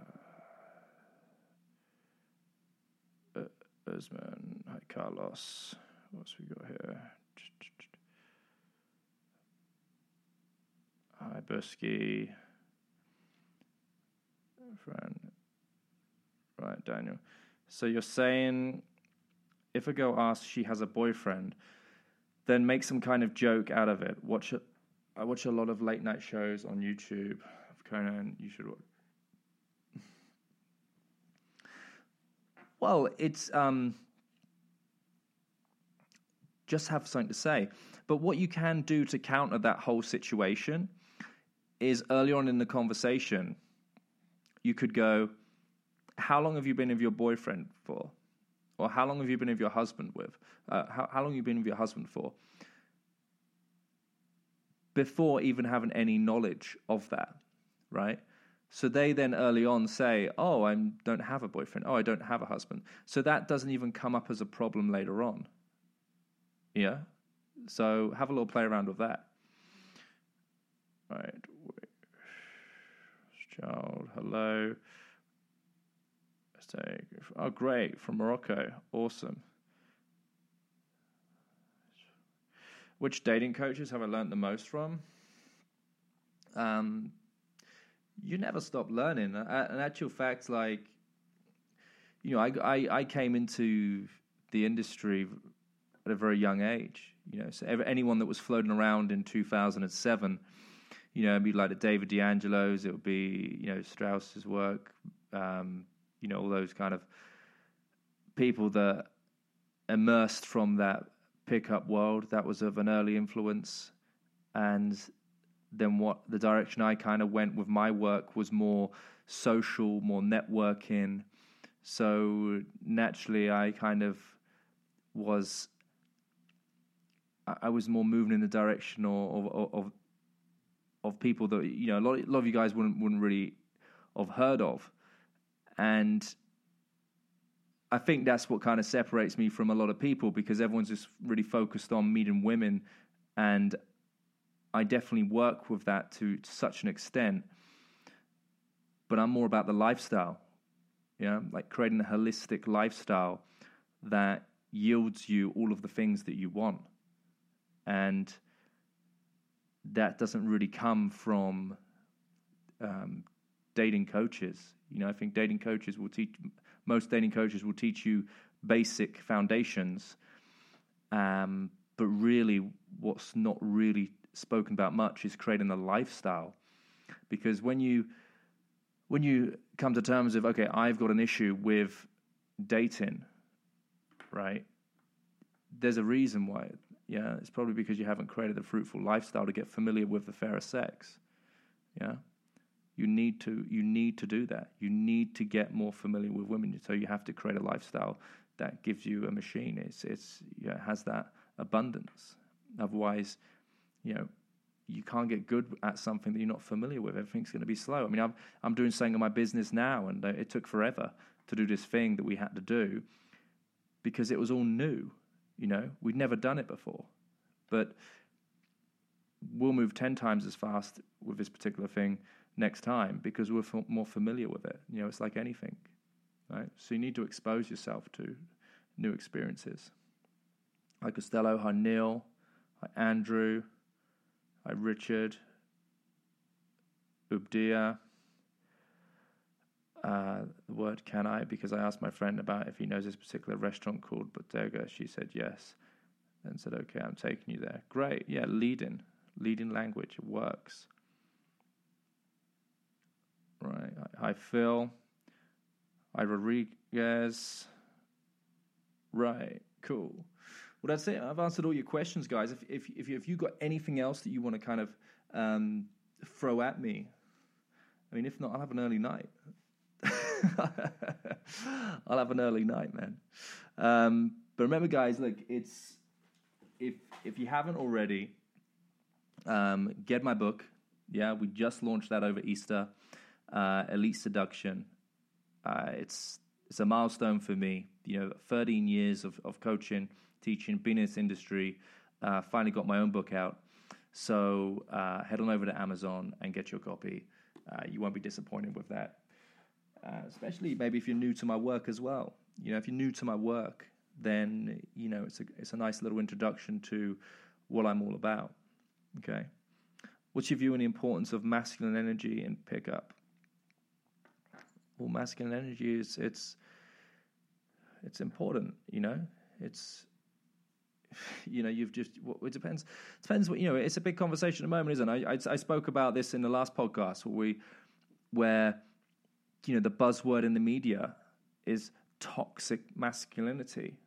Speaker 2: uh, Usman. Hi, Carlos. What's we got here? Hi, Busky. Friend. Right, Daniel. So you're saying if a girl asks she has a boyfriend, then make some kind of joke out of it. Watch it. I watch a lot of late night shows on YouTube of Conan. You should watch. (laughs) Well, it's um, just have something to say. But what you can do to counter that whole situation is early on in the conversation, you could go, How long have you been with your boyfriend for? Or how long have you been with your husband with? Uh, how, how long have you been with your husband for? Before even having any knowledge of that, right? So they then early on say, "Oh, I don't have a boyfriend. Oh, I don't have a husband." So that doesn't even come up as a problem later on. Yeah. So have a little play around with that. All right. Child, hello. Let's take. Oh, great from Morocco. Awesome. Which dating coaches have I learned the most from? Um, you never stop learning. Uh, in actual fact, like, you know, I, I, I came into the industry at a very young age. You know, so anyone that was floating around in 2007, you know, it'd be like the David DeAngelo's, it would be, you know, Strauss's work, um, you know, all those kind of people that immersed from that pickup world that was of an early influence. And then what the direction I kind of went with my work was more social, more networking. So naturally, I kind of was I was more moving in the direction of of, of people that you know a lot, a lot of you guys wouldn't wouldn't really have heard of, and I think that's what kind of separates me from a lot of people because everyone's just really focused on meeting women, and I definitely work with that to, to such an extent. But I'm more about the lifestyle, yeah, like creating a holistic lifestyle that yields you all of the things that you want, and that doesn't really come from um, dating coaches. You know, I think dating coaches will teach most dating coaches will teach you basic foundations, um, but really, what's not really spoken about much is creating a lifestyle. Because when you when you come to terms of okay, I've got an issue with dating, right? There's a reason why. Yeah, it's probably because you haven't created a fruitful lifestyle to get familiar with the fairer sex. Yeah, you need to you need to do that. You need to get more familiar with women. So you have to create a lifestyle that gives you a machine. It's it's yeah, has that abundance. Otherwise, you know, you can't get good at something that you're not familiar with. Everything's going to be slow. I mean, I'm I'm doing something in my business now, and uh, it took forever to do this thing that we had to do because it was all new. You know, we'd never done it before, but we'll move ten times as fast with this particular thing next time because we're f- more familiar with it. You know, it's like anything, right? So you need to expose yourself to new experiences. Hi Costello, hi Neil, hi Andrew. Hi, Richard. Ubdia. Uh, the word can I? Because I asked my friend about if he knows this particular restaurant called Bodega. She said yes. And said, okay, I'm taking you there. Great. Yeah, leading. Leading language. It works. Right. Hi, Phil. Hi, Rodriguez. Right. Cool. Well, that's it. I've answered all your questions, guys. If if if, you, if you've got anything else that you want to kind of um, throw at me, I mean, if not, I'll have an early night. (laughs) I'll have an early night, man. Um, but remember, guys, look, it's if if you haven't already, um, get my book. Yeah, we just launched that over Easter. Uh, Elite Seduction. Uh, it's it's a milestone for me. You know, 13 years of, of coaching teaching, been in this industry, uh, finally got my own book out. So uh, head on over to Amazon and get your copy. Uh, you won't be disappointed with that. Uh, especially maybe if you're new to my work as well. You know, if you're new to my work, then you know it's a it's a nice little introduction to what I'm all about. Okay, what's your view on the importance of masculine energy in pickup? Well, masculine energy is it's it's important. You know, it's (laughs) you know you've just it depends depends what you know it's a big conversation at the moment isn't it I, I, I spoke about this in the last podcast where we where you know the buzzword in the media is toxic masculinity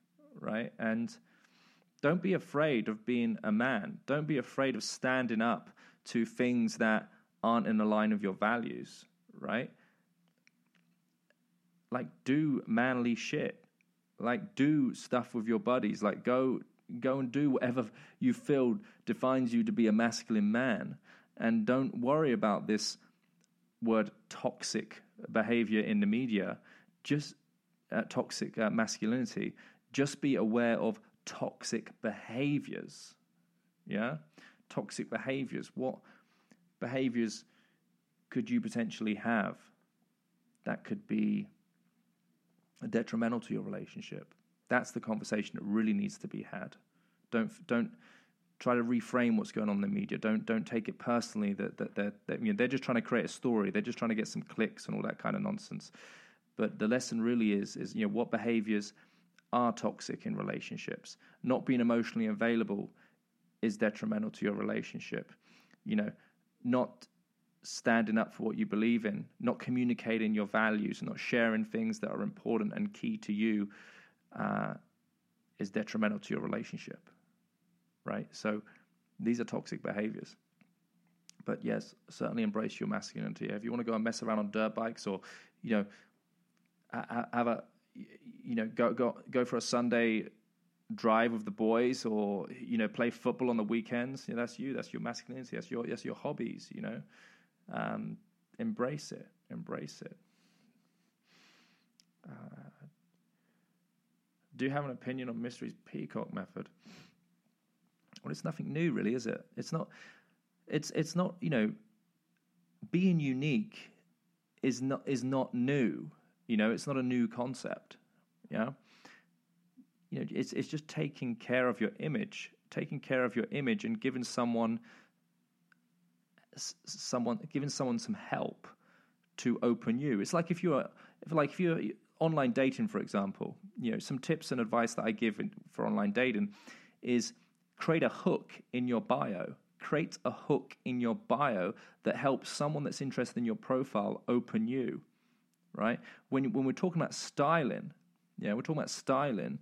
Speaker 2: right? And don't be afraid of being a man. Don't be afraid of standing up to things that aren't in the line of your values right? Like do manly shit. Like do stuff with your buddies. Like go go and do whatever you feel defines you to be a masculine man. And don't worry about this word toxic behavior in the media just uh, toxic uh, masculinity just be aware of toxic behaviors. Yeah? Toxic behaviors. What behaviors could you potentially have that could be detrimental to your relationship? That's the conversation that really needs to be had. Don't don't try to reframe what's going on in the media. Don't don't take it personally that that they're, that, you know, they're just trying to create a story. They're just trying to get some clicks and all that kind of nonsense. But the lesson really is is you know what behaviors are toxic in relationships. Not being emotionally available is detrimental to your relationship. You know, not standing up for what you believe in, not communicating your values, not sharing things that are important and key to you uh, is detrimental to your relationship, right? So these are toxic behaviors. But yes, certainly embrace your masculinity. If you want to go and mess around on dirt bikes, or you know, have a you know go go go for a Sunday drive with the boys, or you know play football on the weekends. That's you. That's your masculinity. That's your that's your hobbies. You know, um, embrace it. Embrace it. Uh, do you have an opinion on Mystery's peacock method? Well, it's nothing new, really, is it? It's not. It's it's not. You know, being unique is not is not new. You know, it's not a new concept. Yeah. You know, it's it's just taking care of your image, taking care of your image, and giving someone someone giving someone some help to open you. It's like if you're if like if you're online dating, for example, you know, some tips and advice that I give for online dating is create a hook in your bio. Create a hook in your bio that helps someone that's interested in your profile open you, right? When when we're talking about styling, yeah, we're talking about styling,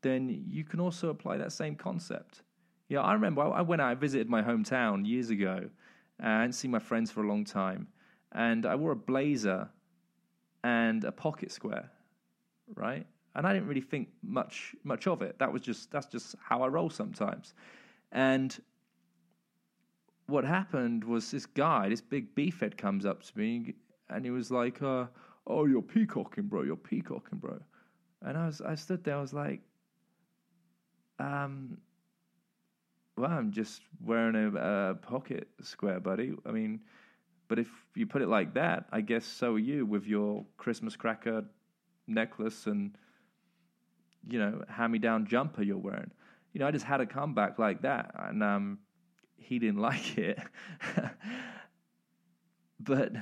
Speaker 2: then you can also apply that same concept. Yeah, I remember I went out, I visited my hometown years ago, and seen my friends for a long time, and I wore a blazer and a pocket square, right? And I didn't really think much much of it. That was just that's just how I roll sometimes. And what happened was this guy, this big beefhead, comes up to me and he was like, uh, "Oh, you're peacocking, bro. You're peacocking, bro." And I was, I stood there. I was like, um, well, I'm just wearing a, a pocket square, buddy. I mean, but if you put it like that, I guess so are you with your Christmas cracker necklace and you know hand-me-down jumper you're wearing. You know, I just had a comeback like that, and um, he didn't (laughs) like it. but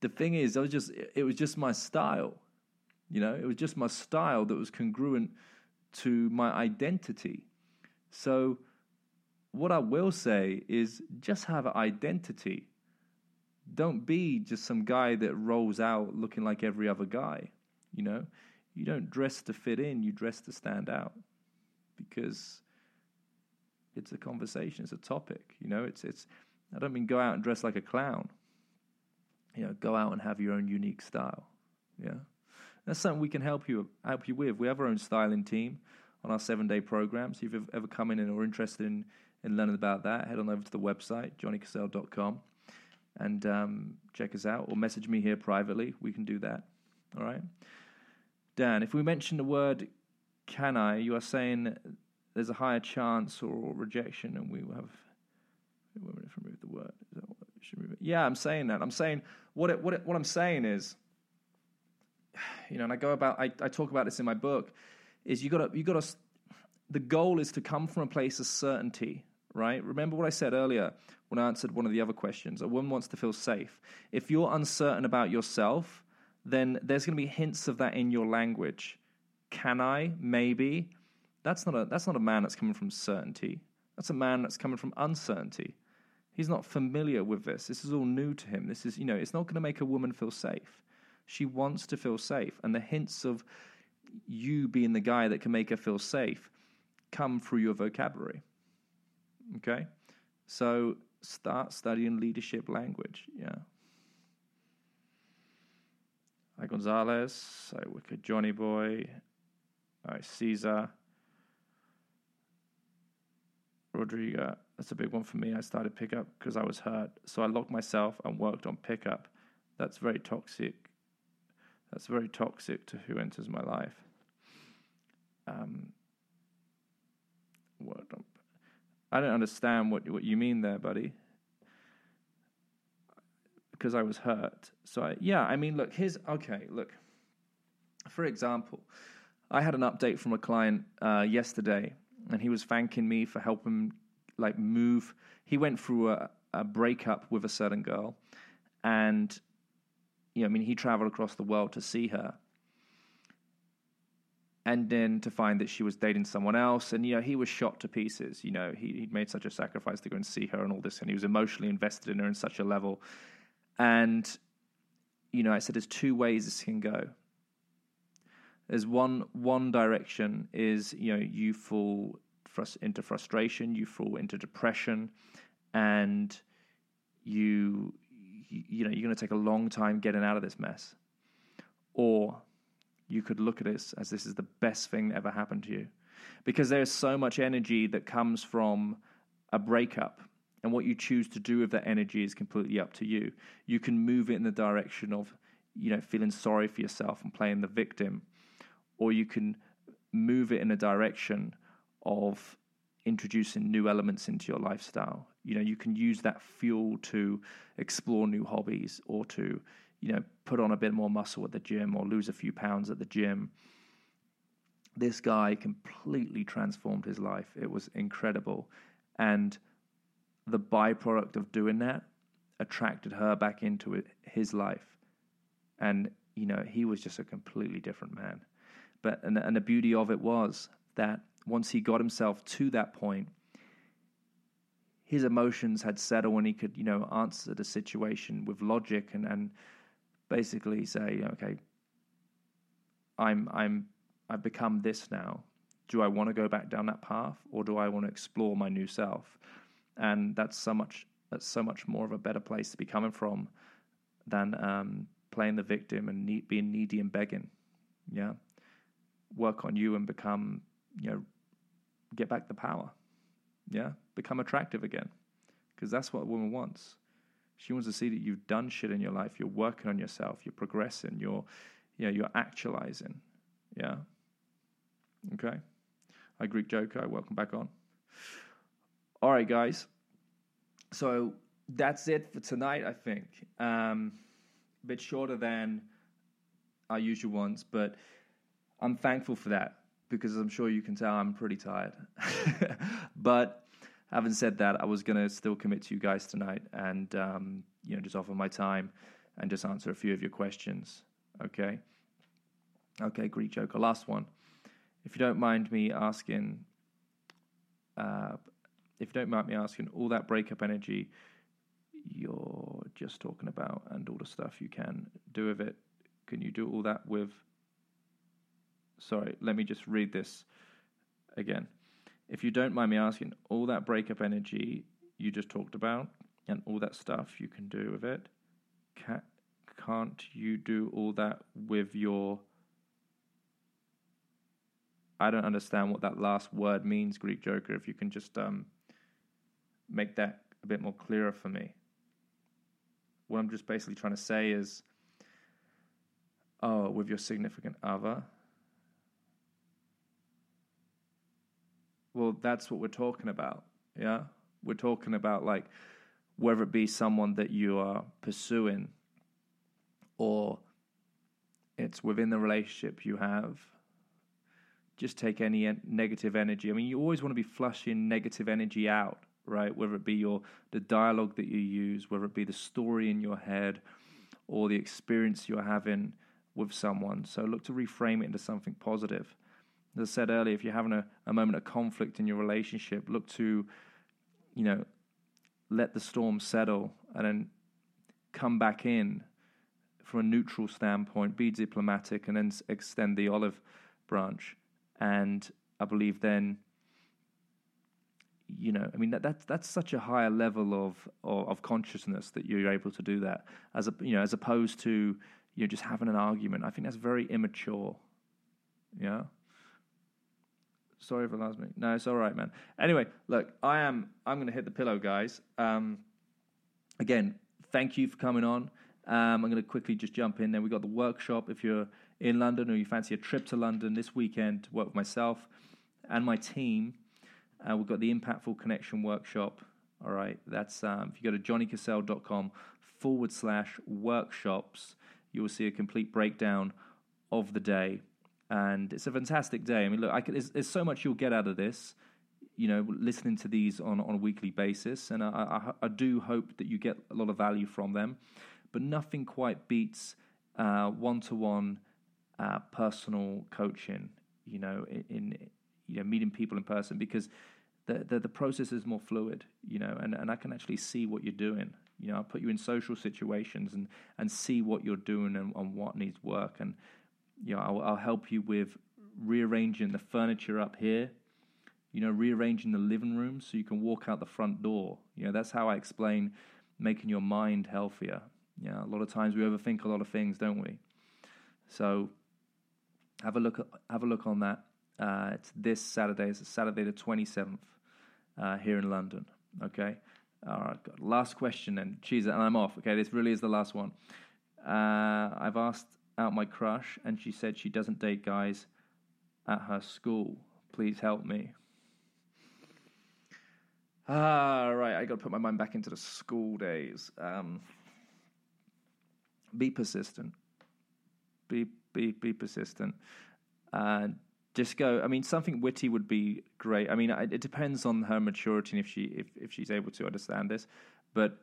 Speaker 2: the thing is, I was just it was just my style. You know, it was just my style that was congruent to my identity. So, what I will say is just have an identity don't be just some guy that rolls out looking like every other guy. You know, you don't dress to fit in, you dress to stand out because it's a conversation, it's a topic. You know, it's it's. I don't mean go out and dress like a clown. You know, go out and have your own unique style. Yeah, that's something we can help you help you with. We have our own styling team on our seven day program. So if you've ever come in and are interested in in learning about that, head on over to the website johnnycassell.com and um, check us out or message me here privately. We can do that. All right. Dan, if we mention the word can I, you are saying there's a higher chance or rejection, and we have. Remove the word. Yeah, I'm saying that. I'm saying what it, what it, what I'm saying is, (sighs) you know, and I go about. I, I talk about this in my book. Is you got to you got to. The goal is to come from a place of certainty right? Remember what I said earlier when I answered one of the other questions. A woman wants to feel safe. If you're uncertain about yourself, then there's going to be hints of that in your language. Can I? Maybe. That's not a that's not a man that's coming from certainty. That's a man that's coming from uncertainty. He's not familiar with this. This is all new to him. This is, you know, it's not going to make a woman feel safe. She wants to feel safe. And the hints of you being the guy that can make her feel safe come through your vocabulary. Okay? So start studying leadership language. Yeah. Hi, Gonzalez. Hi, Wicked Johnny Boy. Hi, Caesar. Rodrigo. That's a big one for me. I started pickup because I was hurt. So I locked myself and worked on pickup. That's very toxic. That's very toxic to who enters my life. Um. I don't understand what what you mean there, buddy. Because I was hurt. So I, yeah, I mean, look, here's okay. Look, for example, I had an update from a client uh, yesterday, and he was thanking me for helping like move. He went through a, a breakup with a certain girl, and you know, I mean, he traveled across the world to see her, and then to find that she was dating someone else, and you know, he was shot to pieces. You know, he he'd made such a sacrifice to go and see her and all this, and he was emotionally invested in her in such a level, and you know, I said, there's two ways this can go. There's one one direction is you know you fall into frustration, you fall into depression, and you you know you're going to take a long time getting out of this mess. Or you could look at this as this is the best thing that ever happened to you, because there's so much energy that comes from a breakup. And what you choose to do with that energy is completely up to you. You can move it in the direction of, you know, feeling sorry for yourself and playing the victim, or you can move it in a direction of introducing new elements into your lifestyle. You know, you can use that fuel to explore new hobbies or to, you know, put on a bit more muscle at the gym or lose a few pounds at the gym. This guy completely transformed his life. It was incredible. And the byproduct of doing that attracted her back into his life. And, you know, he was just a completely different man. But, and, and the beauty of it was that once he got himself to that point, his emotions had settled and he could, you know, answer the situation with logic and, and basically say, okay, I'm I'm I've become this now. Do I want to go back down that path or do I want to explore my new self? And that's so much that's so much more of a better place to be coming from than um, playing the victim and need, being needy and begging. Yeah, work on you and become you know get back the power. Yeah, become attractive again, because that's what a woman wants. She wants to see that you've done shit in your life. You're working on yourself. You're progressing. You're, you know, you're actualizing. Yeah. Okay. Hi, Greek Joker. Welcome back on. Right, guys. So that's it for tonight. I think um, a bit shorter than our usual ones, but I'm thankful for that because I'm sure you can tell I'm pretty tired. (laughs) but having said that, I was going to still commit to you guys tonight and, um, you know, just offer my time and just answer a few of your questions. Okay. Okay, Greek Joker. Last one. If you don't mind me asking, uh, if you don't mind me asking, all that breakup energy you're just talking about and all the stuff you can do with it, can you do all that with sorry, let me just read this again. If you don't mind me asking, all that breakup energy you just talked about and all that stuff you can do with it, can, can't you do all that with your. I don't understand what that last word means, Greek Joker. If you can just um, make that a bit more clearer for me. What I'm just basically trying to say is, oh, with your significant other, Well, that's what we're talking about. Yeah. We're talking about like whether it be someone that you are pursuing or it's within the relationship you have. Just take any negative energy. I mean, you always want to be flushing negative energy out, right? Whether it be your the dialogue that you use, whether it be the story in your head, or the experience you're having with someone. So look to reframe it into something positive. As I said earlier, if you're having a, a moment of conflict in your relationship, look to, you know, let the storm settle and then come back in from a neutral standpoint, be diplomatic, and then extend the olive branch. And I believe then, you know, I mean that that's that's such a higher level of, of of consciousness that you're able to do that as a you know as opposed to you know just having an argument. I think that's very immature. Yeah. Sorry for last minute. No, it's all right, man. Anyway, look, I am. I'm going to hit the pillow, guys. Um, again, thank you for coming on. Um, I'm going to quickly just jump in. Then We've got the workshop. If you're in London or you fancy a trip to London this weekend work with myself and my team, uh, we've got the Impactful Connection workshop. All right, that's um, if you go to johnnycassell.com forward slash workshops, you will see a complete breakdown of the day and it's a fantastic day. I mean, look, I can, there's, there's, so much you'll get out of this, you know, listening to these on, on a weekly basis, and I, I, I do hope that you get a lot of value from them. But nothing quite beats one to one personal coaching. You know, in, in, you know meeting people in person because the, the, the process is more fluid. You know, and, and I can actually see what you're doing. You know, I'll put you in social situations and, and see what you're doing and, and what needs work and you know, I'll, I'll help you with rearranging the furniture up here, you know, rearranging the living room so you can walk out the front door. You know, that's how I explain making your mind healthier. Yeah, a lot of times we overthink a lot of things, don't we? So have a look have a look on that. Uh, it's this Saturday. It's Saturday the twenty seventh uh, here in London. Okay. All right. Last question, and geez, and I'm off. Okay, this really is the last one. Uh, I've asked out my crush, and she said she doesn't date guys at her school. Please help me. Ah, right. I got to put my mind back into the school days. Um, be persistent. Be be be persistent. And just go. I mean, something witty would be great. I mean, it depends on her maturity and if she if if she's able to understand this, but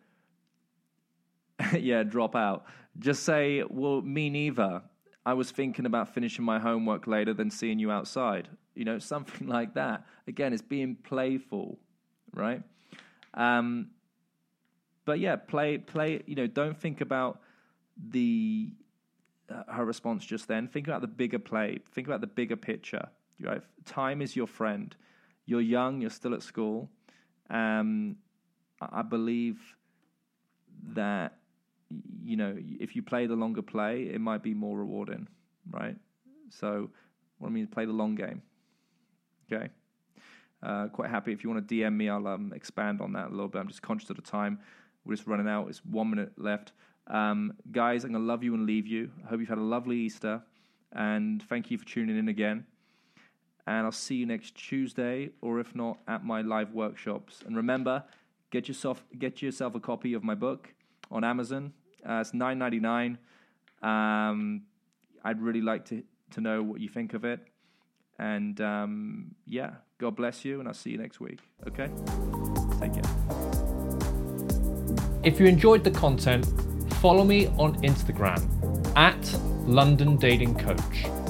Speaker 2: (laughs) yeah, drop out. Just say, well, me neither. I was thinking about finishing my homework later than seeing you outside. You know, (laughs) something like that. Again, it's being playful, right? Um, but yeah, play, play. You know, don't think about the her response just then. Think about the bigger play. Think about the bigger picture. Right? Time is your friend. You're young. You're still at school. Um, I believe that you know, if you play the longer play, it might be more rewarding, right? So, what I mean is play the long game. Okay. Uh, quite happy if you want to DM me, I'll um, expand on that a little bit. I'm just conscious of the time. We're just running out. It's one minute left. Um, guys, I'm going to love you and leave you. I hope you've had a lovely Easter. And thank you for tuning in again. And I'll see you next Tuesday, or if not, at my live workshops. And remember, get yourself get yourself a copy of my book on Amazon. Uh, it's nine ninety nine. Um, I'd really like to to know what you think of it. And um, yeah, God bless you, and I'll see you next week. Okay, take care.
Speaker 1: If you enjoyed the content, follow me on Instagram at London Dating Coach.